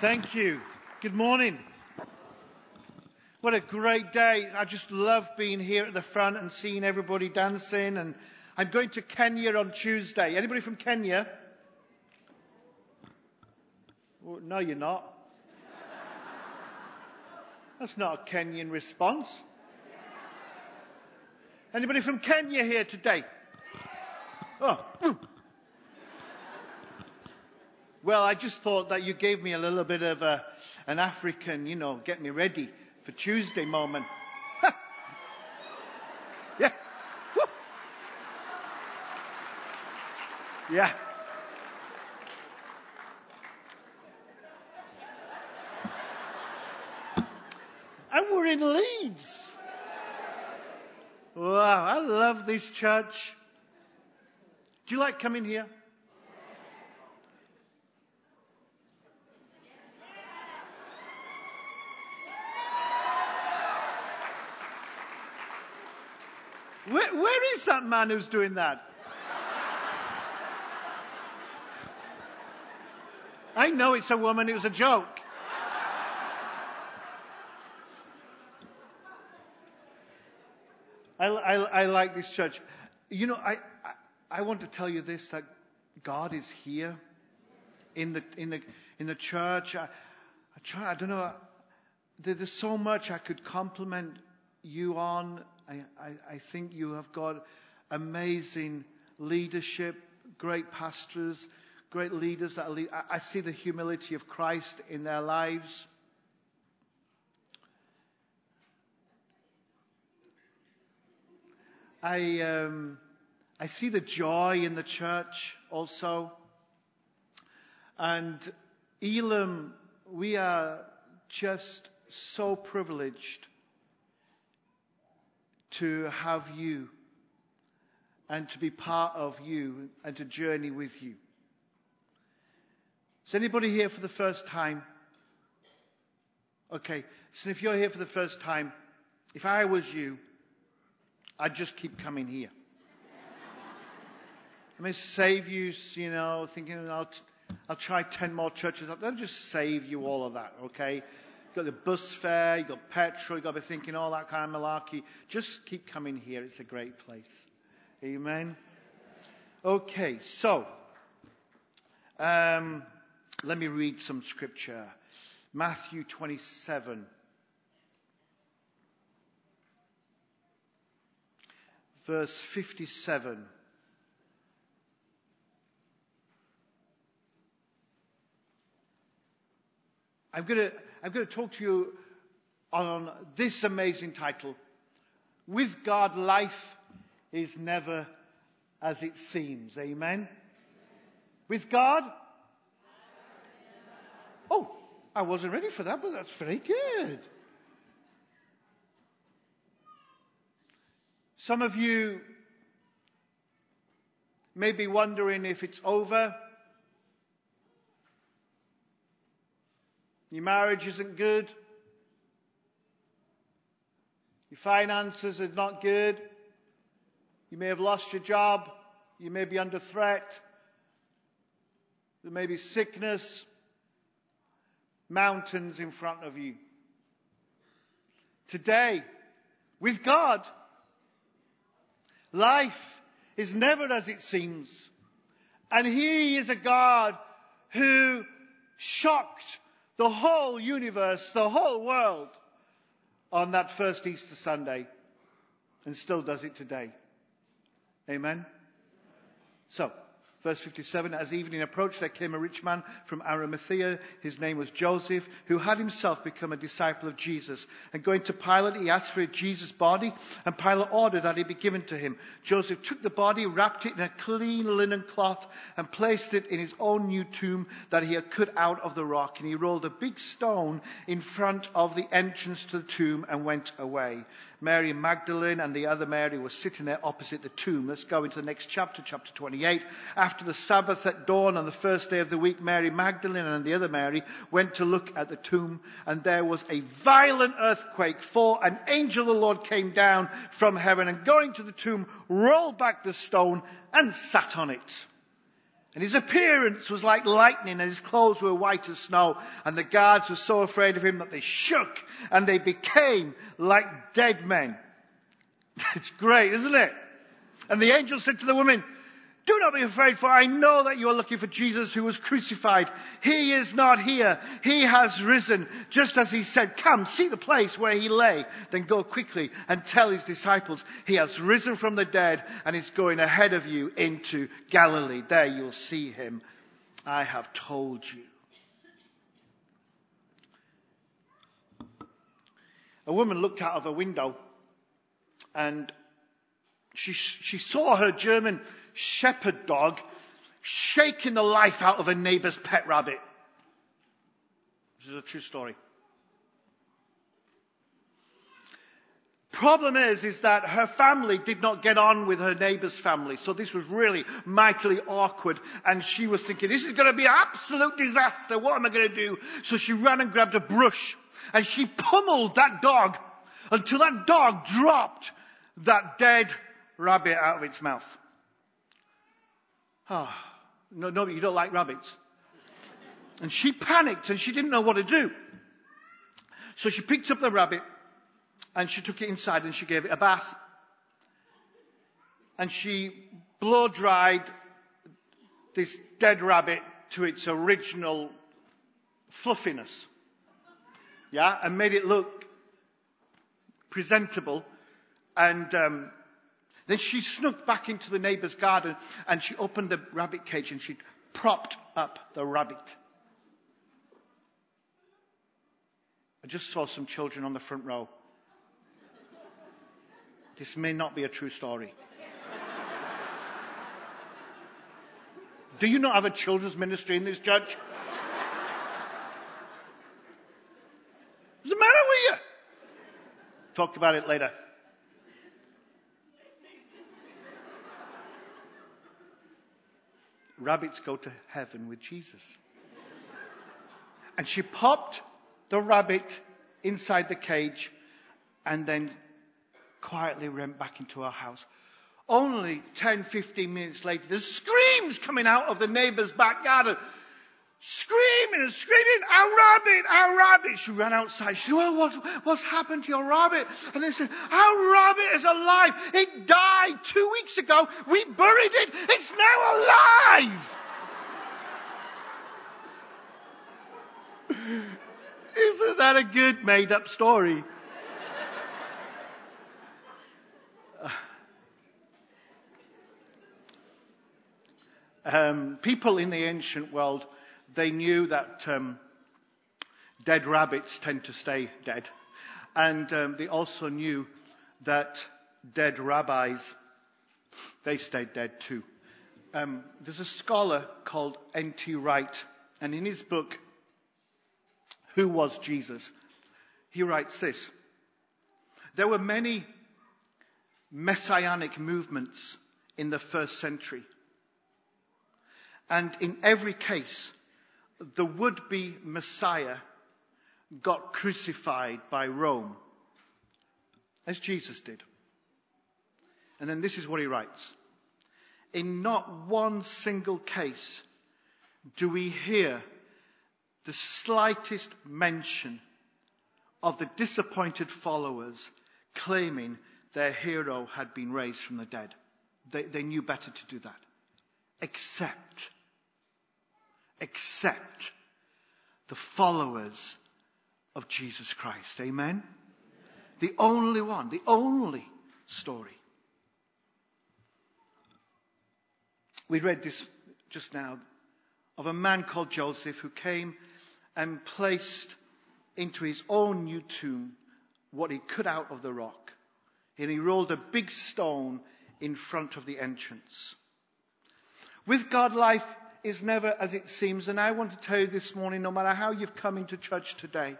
Thank you. Good morning. What a great day. I just love being here at the front and seeing everybody dancing. And I'm going to Kenya on Tuesday. Anybody from Kenya? Well, no, you're not. That's not a Kenyan response. Anybody from Kenya here today? Oh. Well, I just thought that you gave me a little bit of a, an African, you know, get me ready for Tuesday moment. yeah. Woo. Yeah. And we're in Leeds. Wow, I love this church. Do you like coming here? Where, where is that man who's doing that? I know it's a woman, it was a joke. I, I, I like this church. You know, I, I, I want to tell you this that God is here in the, in the, in the church. I, I try, I don't know, there's so much I could compliment you on I, I, think you have got amazing leadership, great pastors, great leaders that lead. I, I see the humility of Christ in their lives. I, um, I see the joy in the church also. And Elim, we are just so privileged to have you and to be part of you and to journey with you. Is anybody here for the first time? Okay, so if you're here for the first time, if I was you, I'd just keep coming here. I may save you, you know, thinking I'll, I'll try 10 more churches. I'll just save you all of that, okay? Got the bus fare, you've got petrol, you've got to be thinking all that kind of malarkey. Just keep coming here. It's a great place. Amen. Okay, so um, let me read some scripture. Matthew 27. Verse 57. I'm going to I'm going to talk to you on this amazing title. With God, life is never as it seems. Amen. With God? Oh, I wasn't ready for that, but that's very good. Some of you may be wondering if it's over. Your marriage isn't good. Your finances are not good. You may have lost your job. You may be under threat. There may be sickness, mountains in front of you. Today, with God, life is never as it seems. And He is a God who shocked the whole universe, the whole world on that first Easter Sunday and still does it today. Amen. So, Verse 57, as evening approached, there came a rich man from Arimathea. His name was Joseph, who had himself become a disciple of Jesus. And going to Pilate, he asked for Jesus' body, and Pilate ordered that it be given to him. Joseph took the body, wrapped it in a clean linen cloth, and placed it in his own new tomb that he had cut out of the rock. And he rolled a big stone in front of the entrance to the tomb and went away. Mary Magdalene and the other Mary were sitting there opposite the tomb. Let's go into the next chapter, chapter 28. After the Sabbath at dawn on the first day of the week, Mary Magdalene and the other Mary went to look at the tomb, and there was a violent earthquake, for an angel of the Lord came down from heaven and going to the tomb, rolled back the stone and sat on it. And his appearance was like lightning and his clothes were white as snow. And the guards were so afraid of him that they shook and they became like dead men. It's great, isn't it? And the angel said to the woman, do not be afraid, for I know that you are looking for Jesus who was crucified. He is not here. He has risen, just as he said, come, see the place where he lay. Then go quickly and tell his disciples, he has risen from the dead and is going ahead of you into Galilee. There you'll see him. I have told you. A woman looked out of a window and she, she saw her German shepherd dog shaking the life out of a neighbor's pet rabbit. This is a true story. Problem is, is that her family did not get on with her neighbor's family. So this was really mightily awkward. And she was thinking, this is going to be an absolute disaster. What am I going to do? So she ran and grabbed a brush and she pummeled that dog until that dog dropped that dead rabbit out of its mouth. Ah, oh, no, no, you don't like rabbits. And she panicked and she didn't know what to do. So she picked up the rabbit and she took it inside and she gave it a bath. And she blow dried this dead rabbit to its original fluffiness. Yeah, and made it look presentable. And um, then she snuck back into the neighbor's garden and she opened the rabbit cage and she propped up the rabbit. I just saw some children on the front row. This may not be a true story. Do you not have a children's ministry in this church? What's the matter with you? Talk about it later. Rabbits go to heaven with Jesus. And she popped the rabbit inside the cage and then quietly went back into her house. Only 10, 15 minutes later, there's screams coming out of the neighbor's back garden screaming and screaming, our rabbit, our rabbit. She ran outside. She said, well, what, what's happened to your rabbit? And they said, our rabbit is alive. It died two weeks ago. We buried it. It's now alive. Isn't that a good made up story? Um, people in the ancient world they knew that um, dead rabbits tend to stay dead. And um, they also knew that dead rabbis, they stayed dead too. Um, there's a scholar called N.T. Wright, and in his book, Who Was Jesus? he writes this. There were many messianic movements in the first century. And in every case, the would-be Messiah got crucified by Rome, as Jesus did. And then this is what he writes. In not one single case do we hear the slightest mention of the disappointed followers claiming their hero had been raised from the dead. They, they knew better to do that. Except except the followers of Jesus Christ. Amen? The only one, the only story. We read this just now of a man called Joseph who came and placed into his own new tomb what he cut out of the rock. And he rolled a big stone in front of the entrance. With God, life is never as it seems. And I want to tell you this morning, no matter how you've come into church today,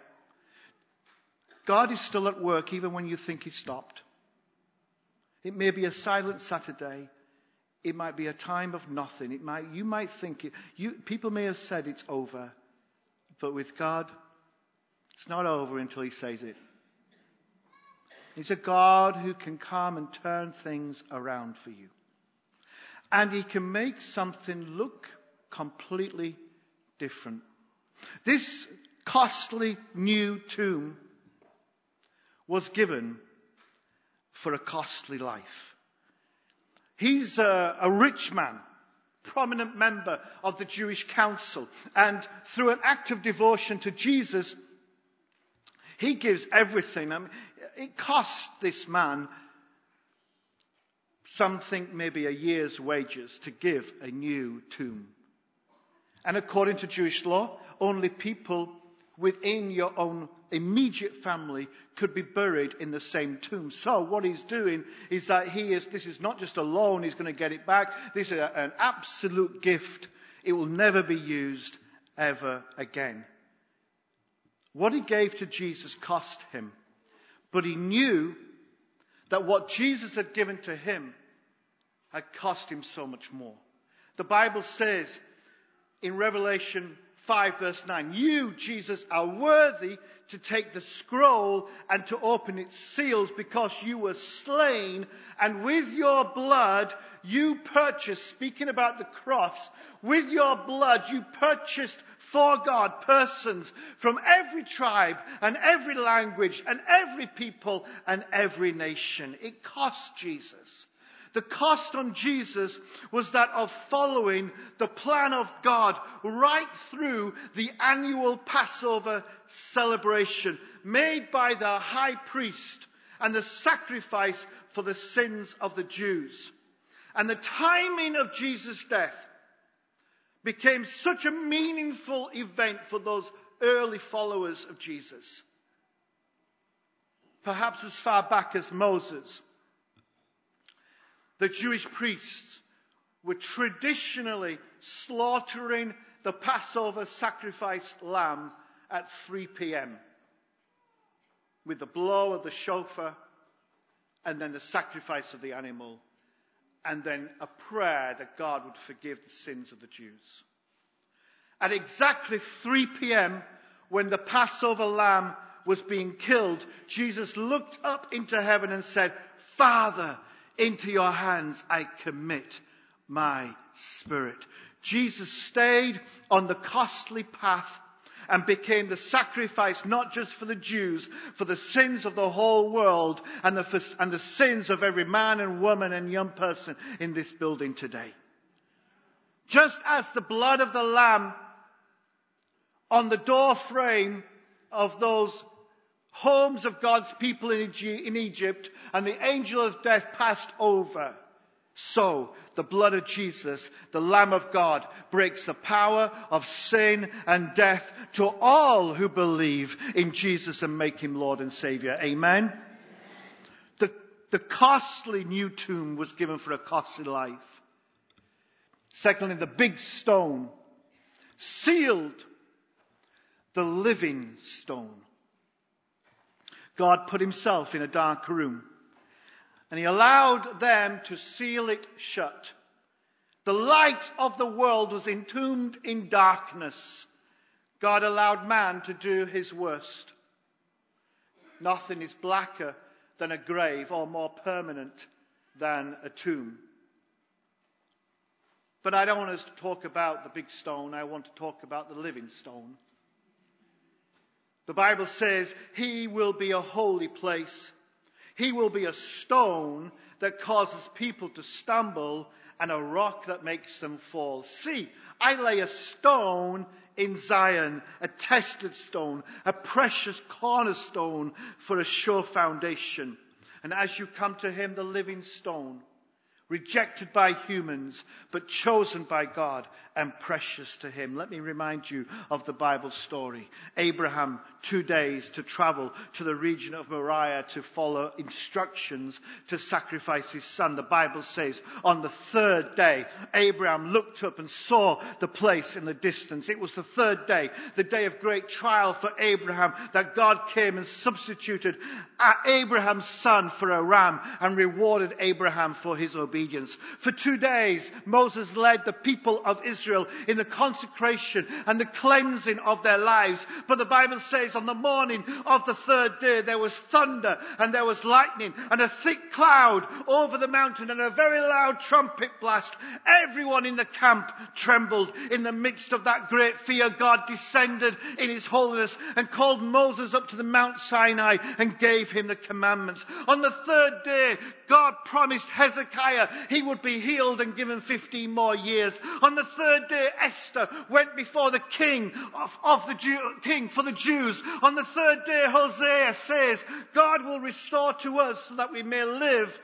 God is still at work even when you think He stopped. It may be a silent Saturday. It might be a time of nothing. It might, you might think it, you, people may have said it's over. But with God, it's not over until He says it. He's a God who can come and turn things around for you. And He can make something look completely different. This costly new tomb was given for a costly life. He's a, a rich man, prominent member of the Jewish council, and through an act of devotion to Jesus, he gives everything. I mean, it cost this man something, maybe a year's wages, to give a new tomb. And according to Jewish law, only people within your own immediate family could be buried in the same tomb. So what he's doing is that he is, this is not just a loan, he's going to get it back. This is an absolute gift. It will never be used ever again. What he gave to Jesus cost him, but he knew that what Jesus had given to him had cost him so much more. The Bible says in Revelation 5 verse 9, you, Jesus, are worthy to take the scroll and to open its seals because you were slain and with your blood you purchased, speaking about the cross, with your blood you purchased for God persons from every tribe and every language and every people and every nation. It cost Jesus. The cost on Jesus was that of following the plan of God right through the annual Passover celebration made by the high priest and the sacrifice for the sins of the Jews. And the timing of Jesus' death became such a meaningful event for those early followers of Jesus. Perhaps as far back as Moses the Jewish priests were traditionally slaughtering the Passover sacrificed lamb at 3 p.m. with the blow of the shofar and then the sacrifice of the animal and then a prayer that God would forgive the sins of the Jews. At exactly 3 p.m., when the Passover lamb was being killed, Jesus looked up into heaven and said, Father, into your hands I commit my spirit. Jesus stayed on the costly path and became the sacrifice not just for the Jews, for the sins of the whole world and the, and the sins of every man and woman and young person in this building today. Just as the blood of the Lamb on the door frame of those homes of God's people in Egypt and the angel of death passed over. So the blood of Jesus, the Lamb of God, breaks the power of sin and death to all who believe in Jesus and make him Lord and Savior. Amen. The, the costly new tomb was given for a costly life. Secondly, the big stone sealed the living stone. God put himself in a dark room and he allowed them to seal it shut. The light of the world was entombed in darkness. God allowed man to do his worst. Nothing is blacker than a grave or more permanent than a tomb. But I don't want us to talk about the big stone. I want to talk about the living stone. The Bible says he will be a holy place. He will be a stone that causes people to stumble and a rock that makes them fall. See, I lay a stone in Zion, a tested stone, a precious cornerstone for a sure foundation. And as you come to him, the living stone, rejected by humans, but chosen by God and precious to him. Let me remind you of the Bible story. Abraham, two days to travel to the region of Moriah to follow instructions to sacrifice his son. The Bible says on the third day, Abraham looked up and saw the place in the distance. It was the third day, the day of great trial for Abraham, that God came and substituted uh, Abraham's son for a ram and rewarded Abraham for his obedience obedience. For two days, Moses led the people of Israel in the consecration and the cleansing of their lives. But the Bible says on the morning of the third day, there was thunder and there was lightning and a thick cloud over the mountain and a very loud trumpet blast. Everyone in the camp trembled. In the midst of that great fear, God descended in his holiness and called Moses up to the Mount Sinai and gave him the commandments. On the third day, God promised Hezekiah he would be healed and given 15 more years. On the third day, Esther went before the king of, of the Jew, king for the Jews. On the third day, Hosea says, God will restore to us so that we may live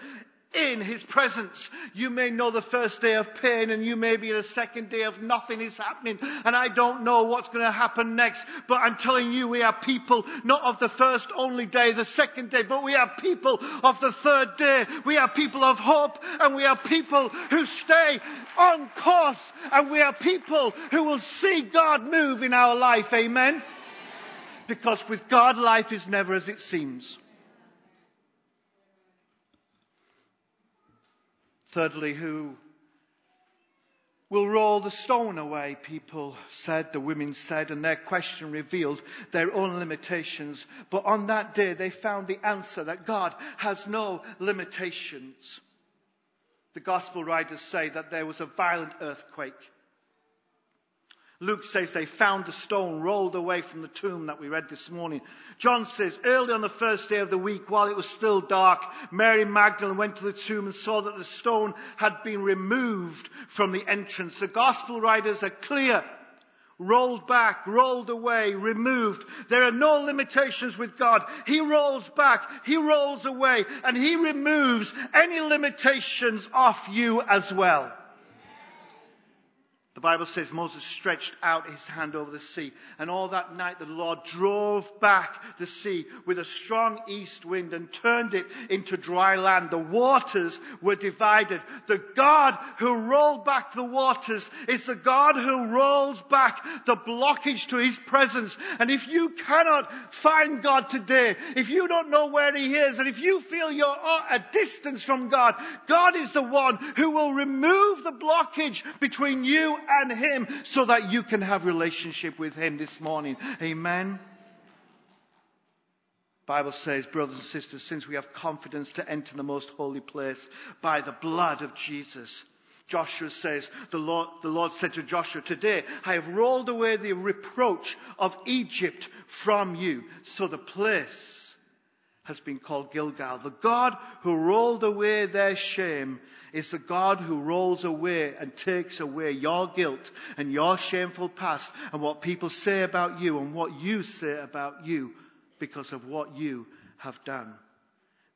in his presence. You may know the first day of pain and you may be in a second day of nothing is happening and I don't know what's going to happen next. But I'm telling you, we are people not of the first only day, the second day, but we are people of the third day. We are people of hope and we are people who stay on course and we are people who will see God move in our life. Amen. Because with God, life is never as it seems. Thirdly, who will roll the stone away, people said, the women said, and their question revealed their own limitations. But on that day, they found the answer that God has no limitations. The gospel writers say that there was a violent earthquake Luke says they found the stone rolled away from the tomb that we read this morning. John says early on the first day of the week, while it was still dark, Mary Magdalene went to the tomb and saw that the stone had been removed from the entrance. The gospel writers are clear. Rolled back, rolled away, removed. There are no limitations with God. He rolls back, He rolls away, and He removes any limitations off you as well. The Bible says Moses stretched out his hand over the sea, and all that night the Lord drove back the sea with a strong east wind and turned it into dry land. The waters were divided. The God who rolled back the waters is the God who rolls back the blockage to his presence. And if you cannot find God today, if you don't know where he is, and if you feel you're a distance from God, God is the one who will remove the blockage between you and Him so that you can have relationship with Him this morning. Amen. Bible says, brothers and sisters, since we have confidence to enter the most holy place by the blood of Jesus. Joshua says, the Lord, the Lord said to Joshua, today I have rolled away the reproach of Egypt from you. So the place has been called Gilgal. The God who rolled away their shame is the God who rolls away and takes away your guilt and your shameful past and what people say about you and what you say about you because of what you have done.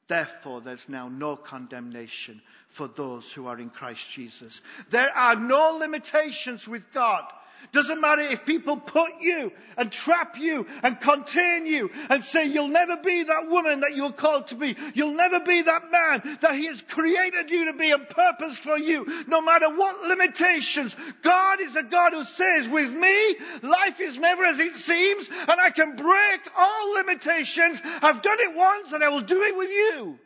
Therefore, there's now no condemnation for those who are in Christ Jesus. There are no limitations with God. Doesn't matter if people put you and trap you and contain you and say you'll never be that woman that you're called to be. You'll never be that man that he has created you to be and purposed for you. No matter what limitations, God is a God who says with me, life is never as it seems and I can break all limitations. I've done it once and I will do it with you.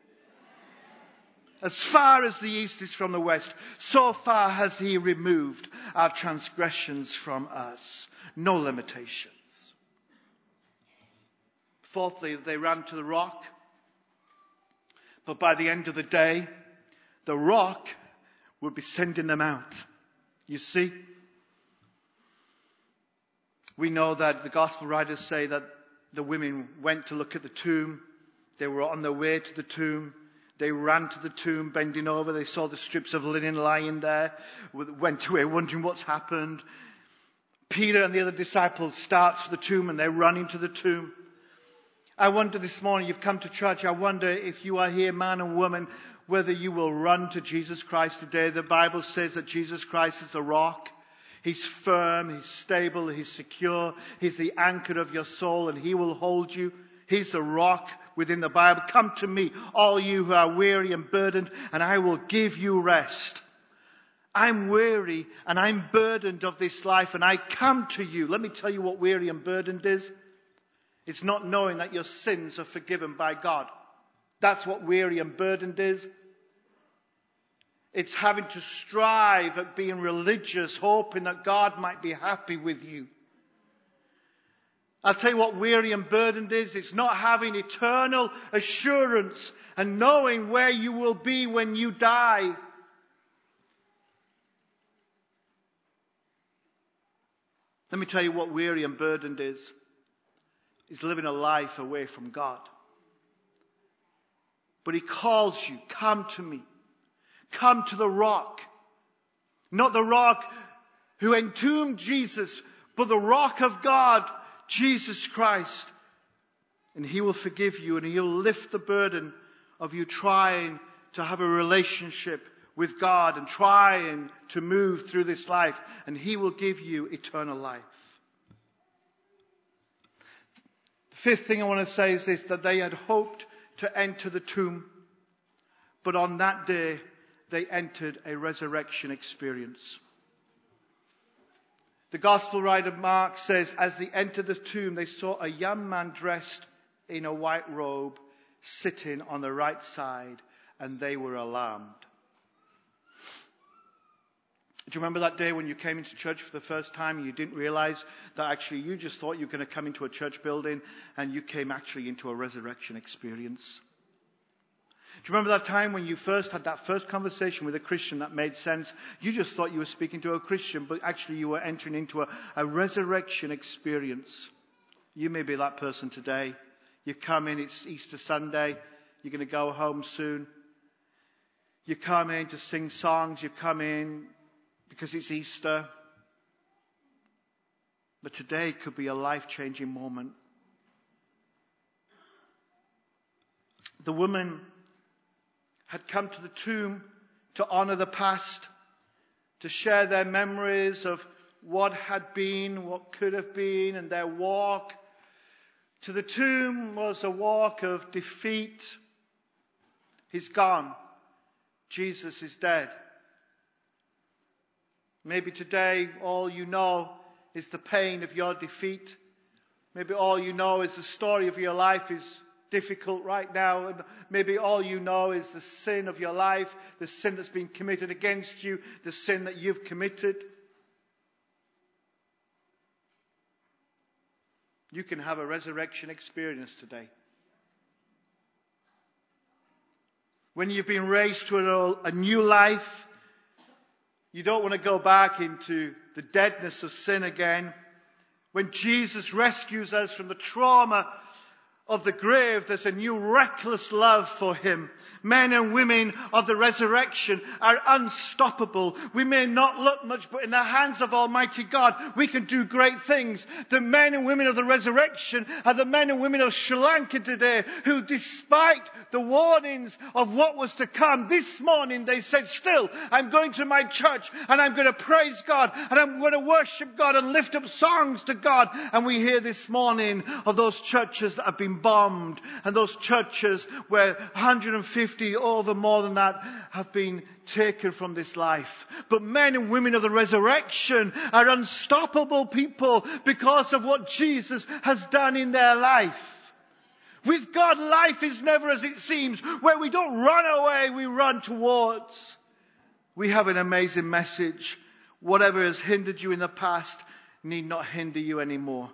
As far as the east is from the west, so far has he removed our transgressions from us. No limitations. Fourthly, they ran to the rock. But by the end of the day, the rock would be sending them out. You see? We know that the gospel writers say that the women went to look at the tomb. They were on their way to the tomb. They ran to the tomb, bending over. They saw the strips of linen lying there. Went away wondering what's happened. Peter and the other disciples start to the tomb and they run into the tomb. I wonder this morning, you've come to church, I wonder if you are here, man and woman, whether you will run to Jesus Christ today. The Bible says that Jesus Christ is a rock. He's firm, he's stable, he's secure, he's the anchor of your soul and he will hold you. He's the rock within the Bible. Come to me, all you who are weary and burdened, and I will give you rest. I'm weary and I'm burdened of this life and I come to you. Let me tell you what weary and burdened is. It's not knowing that your sins are forgiven by God. That's what weary and burdened is. It's having to strive at being religious, hoping that God might be happy with you. I'll tell you what weary and burdened is. It's not having eternal assurance and knowing where you will be when you die. Let me tell you what weary and burdened is. It's living a life away from God. But He calls you, come to me. Come to the rock. Not the rock who entombed Jesus, but the rock of God, Jesus Christ. And He will forgive you and He'll lift the burden of you trying to have a relationship with God and trying to move through this life. And He will give you eternal life. The fifth thing I want to say is this, that they had hoped to enter the tomb, but on that day they entered a resurrection experience. The gospel writer Mark says, as they entered the tomb, they saw a young man dressed in a white robe sitting on the right side, and they were alarmed. Do you remember that day when you came into church for the first time and you didn't realize that actually you just thought you were going to come into a church building and you came actually into a resurrection experience? Do you remember that time when you first had that first conversation with a Christian that made sense? You just thought you were speaking to a Christian, but actually you were entering into a, a resurrection experience. You may be that person today. You come in, it's Easter Sunday. You're going to go home soon. You come in to sing songs. You come in because it's Easter. But today could be a life changing moment. The woman had come to the tomb to honor the past, to share their memories of what had been, what could have been, and their walk to the tomb was a walk of defeat. He's gone. Jesus is dead. Maybe today all you know is the pain of your defeat. Maybe all you know is the story of your life is difficult right now, and maybe all you know is the sin of your life, the sin that's been committed against you, the sin that you've committed. You can have a resurrection experience today. When you've been raised to a, new life, you don't want to go back into the deadness of sin again. When Jesus rescues us from the trauma of the grave, there's a new reckless love for him men and women of the resurrection are unstoppable. We may not look much, but in the hands of Almighty God, we can do great things. The men and women of the resurrection are the men and women of Sri Lanka today who despite the warnings of what was to come, this morning they said, still, I'm going to my church and I'm going to praise God and I'm going to worship God and lift up songs to God. And we hear this morning of those churches that have been bombed and those churches where 150 50 or more than that have been taken from this life. But men and women of the resurrection are unstoppable people because of what Jesus has done in their life. With God, life is never as it seems. Where we don't run away, we run towards. We have an amazing message. Whatever has hindered you in the past need not hinder you anymore.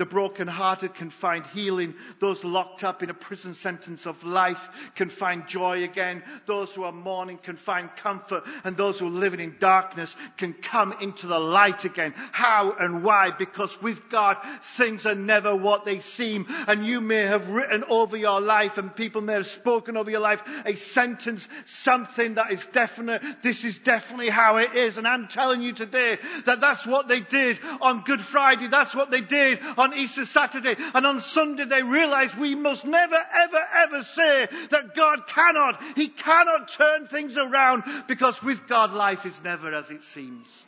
The brokenhearted can find healing. Those locked up in a prison sentence of life can find joy again. Those who are mourning can find comfort. And those who are living in darkness can come into the light again. How and why? Because with God, things are never what they seem. And you may have written over your life and people may have spoken over your life a sentence, something that is definite. This is definitely how it is. And I'm telling you today that that's what they did on Good Friday. That's what they did on on Easter Saturday and on Sunday they realize we must never, ever, ever say that God cannot. He cannot turn things around because with God life is never as it seems.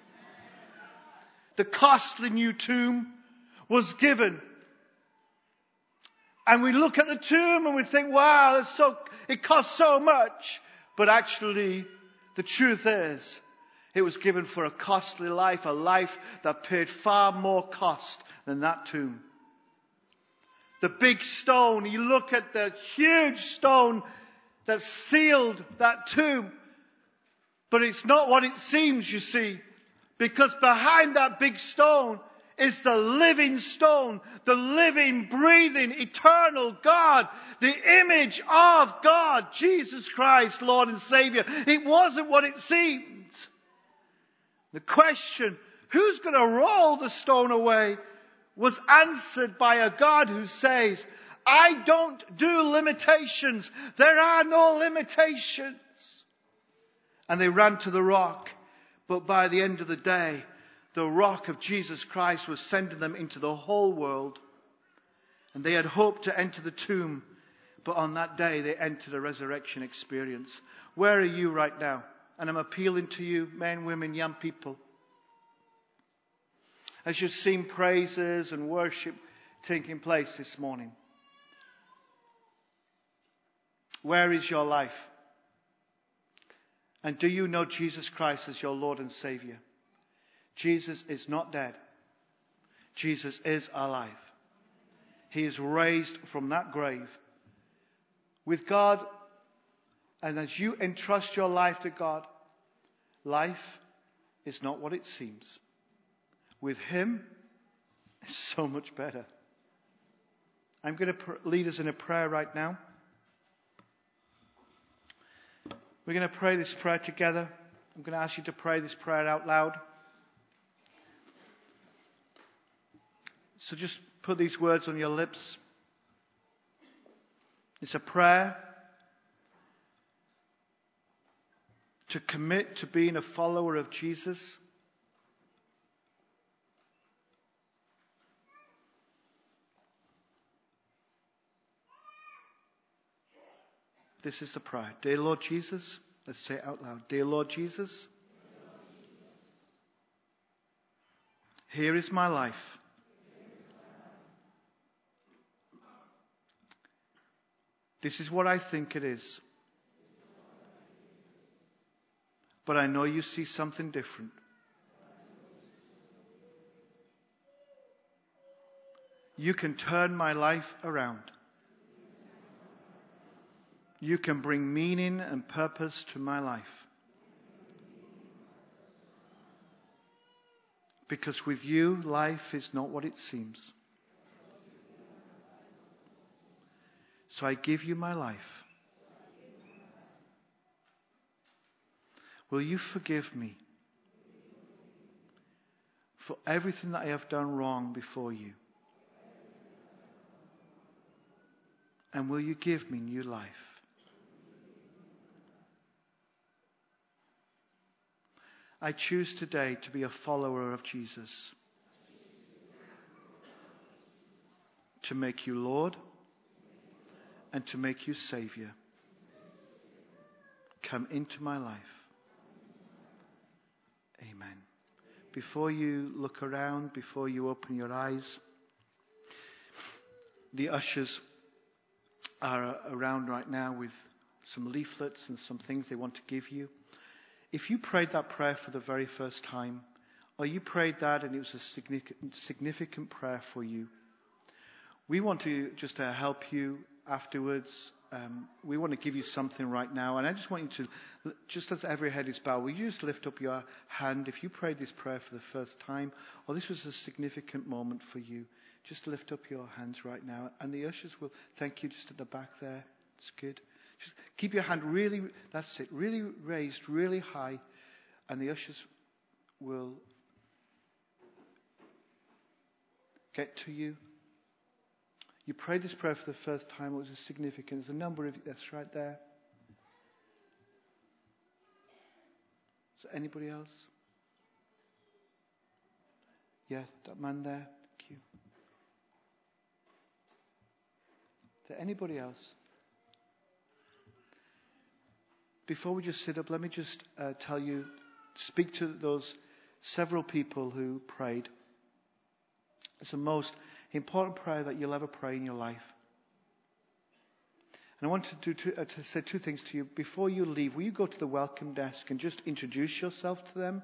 The costly new tomb was given. And we look at the tomb and we think, wow, so, it costs so much. But actually, the truth is, it was given for a costly life, a life that paid far more cost than that tomb. The big stone, you look at the huge stone that sealed that tomb. But it's not what it seems, you see, because behind that big stone is the living stone, the living, breathing, eternal God, the image of God, Jesus Christ, Lord and Savior. It wasn't what it seemed. The question, who's going to roll the stone away, was answered by a God who says, I don't do limitations. There are no limitations. And they ran to the rock. But by the end of the day, the rock of Jesus Christ was sending them into the whole world. And they had hoped to enter the tomb, but on that day they entered a resurrection experience. Where are you right now? And I'm appealing to you, men, women, young people. As you've seen praises and worship taking place this morning, where is your life? And do you know Jesus Christ as your Lord and Savior? Jesus is not dead. Jesus is alive. He is raised from that grave. With God, and as you entrust your life to God, life is not what it seems. With Him, it's so much better. I'm going to lead us in a prayer right now. We're going to pray this prayer together. I'm going to ask you to pray this prayer out loud. So just put these words on your lips. It's a prayer to commit to being a follower of Jesus. This is the prayer. Dear Lord Jesus, let's say it out loud. Dear Lord Jesus, here is my life. This is what I think it is. But I know you see something different. You can turn my life around. You can bring meaning and purpose to my life. Because with you, life is not what it seems. So I give you my life. Will you forgive me for everything that I have done wrong before you? And will you give me new life? I choose today to be a follower of Jesus. To make you Lord and to make you Savior. Come into my life. Amen. Before you look around, before you open your eyes, the ushers are around right now with some leaflets and some things they want to give you. If you prayed that prayer for the very first time, or you prayed that and it was a significant, prayer for you, we want to just to help you afterwards. Um, we want to give you something right now. And I just want you to, just as every head is bowed, will you just lift up your hand if you prayed this prayer for the first time, or this was a significant moment for you? Just lift up your hands right now. And the ushers will thank you just at the back there. It's good. Just keep your hand really, that's it, really raised, really high. And the ushers will get to you. You prayed this prayer for the first time. It was significant. There's a number of that's right there. Is there anybody else? Yeah, that man there. Thank you. Is there anybody else? Before we just sit up, let me just uh, tell you, speak to those several people who prayed. It's the most important prayer that you'll ever pray in your life. And I want to, do two, uh, to say two things to you. Before you leave, will you go to the welcome desk and just introduce yourself to them?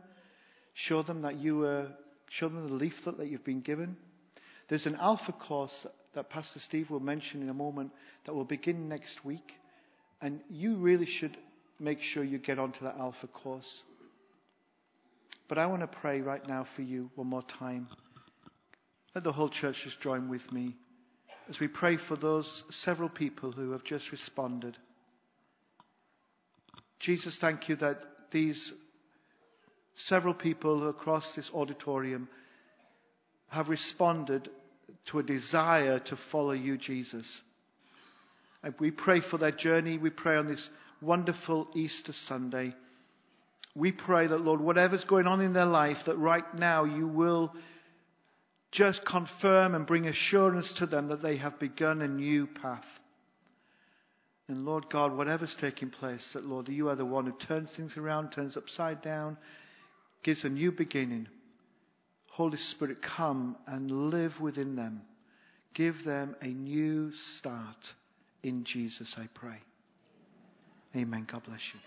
Show them that you uh, show them the leaflet that you've been given. There's an alpha course that Pastor Steve will mention in a moment that will begin next week. And you really should make sure you get onto that Alpha course. But I want to pray right now for you one more time. Let the whole church just join with me as we pray for those several people who have just responded. Jesus, thank you that these several people across this auditorium have responded to a desire to follow you, Jesus. And we pray for their journey. We pray on this wonderful Easter Sunday. We pray that, Lord, whatever's going on in their life, that right now you will just confirm and bring assurance to them that they have begun a new path. And Lord God, whatever's taking place, that Lord, you are the one who turns things around, turns upside down, gives a new beginning. Holy Spirit, come and live within them. Give them a new start. In Jesus, I pray. Amen. God bless you.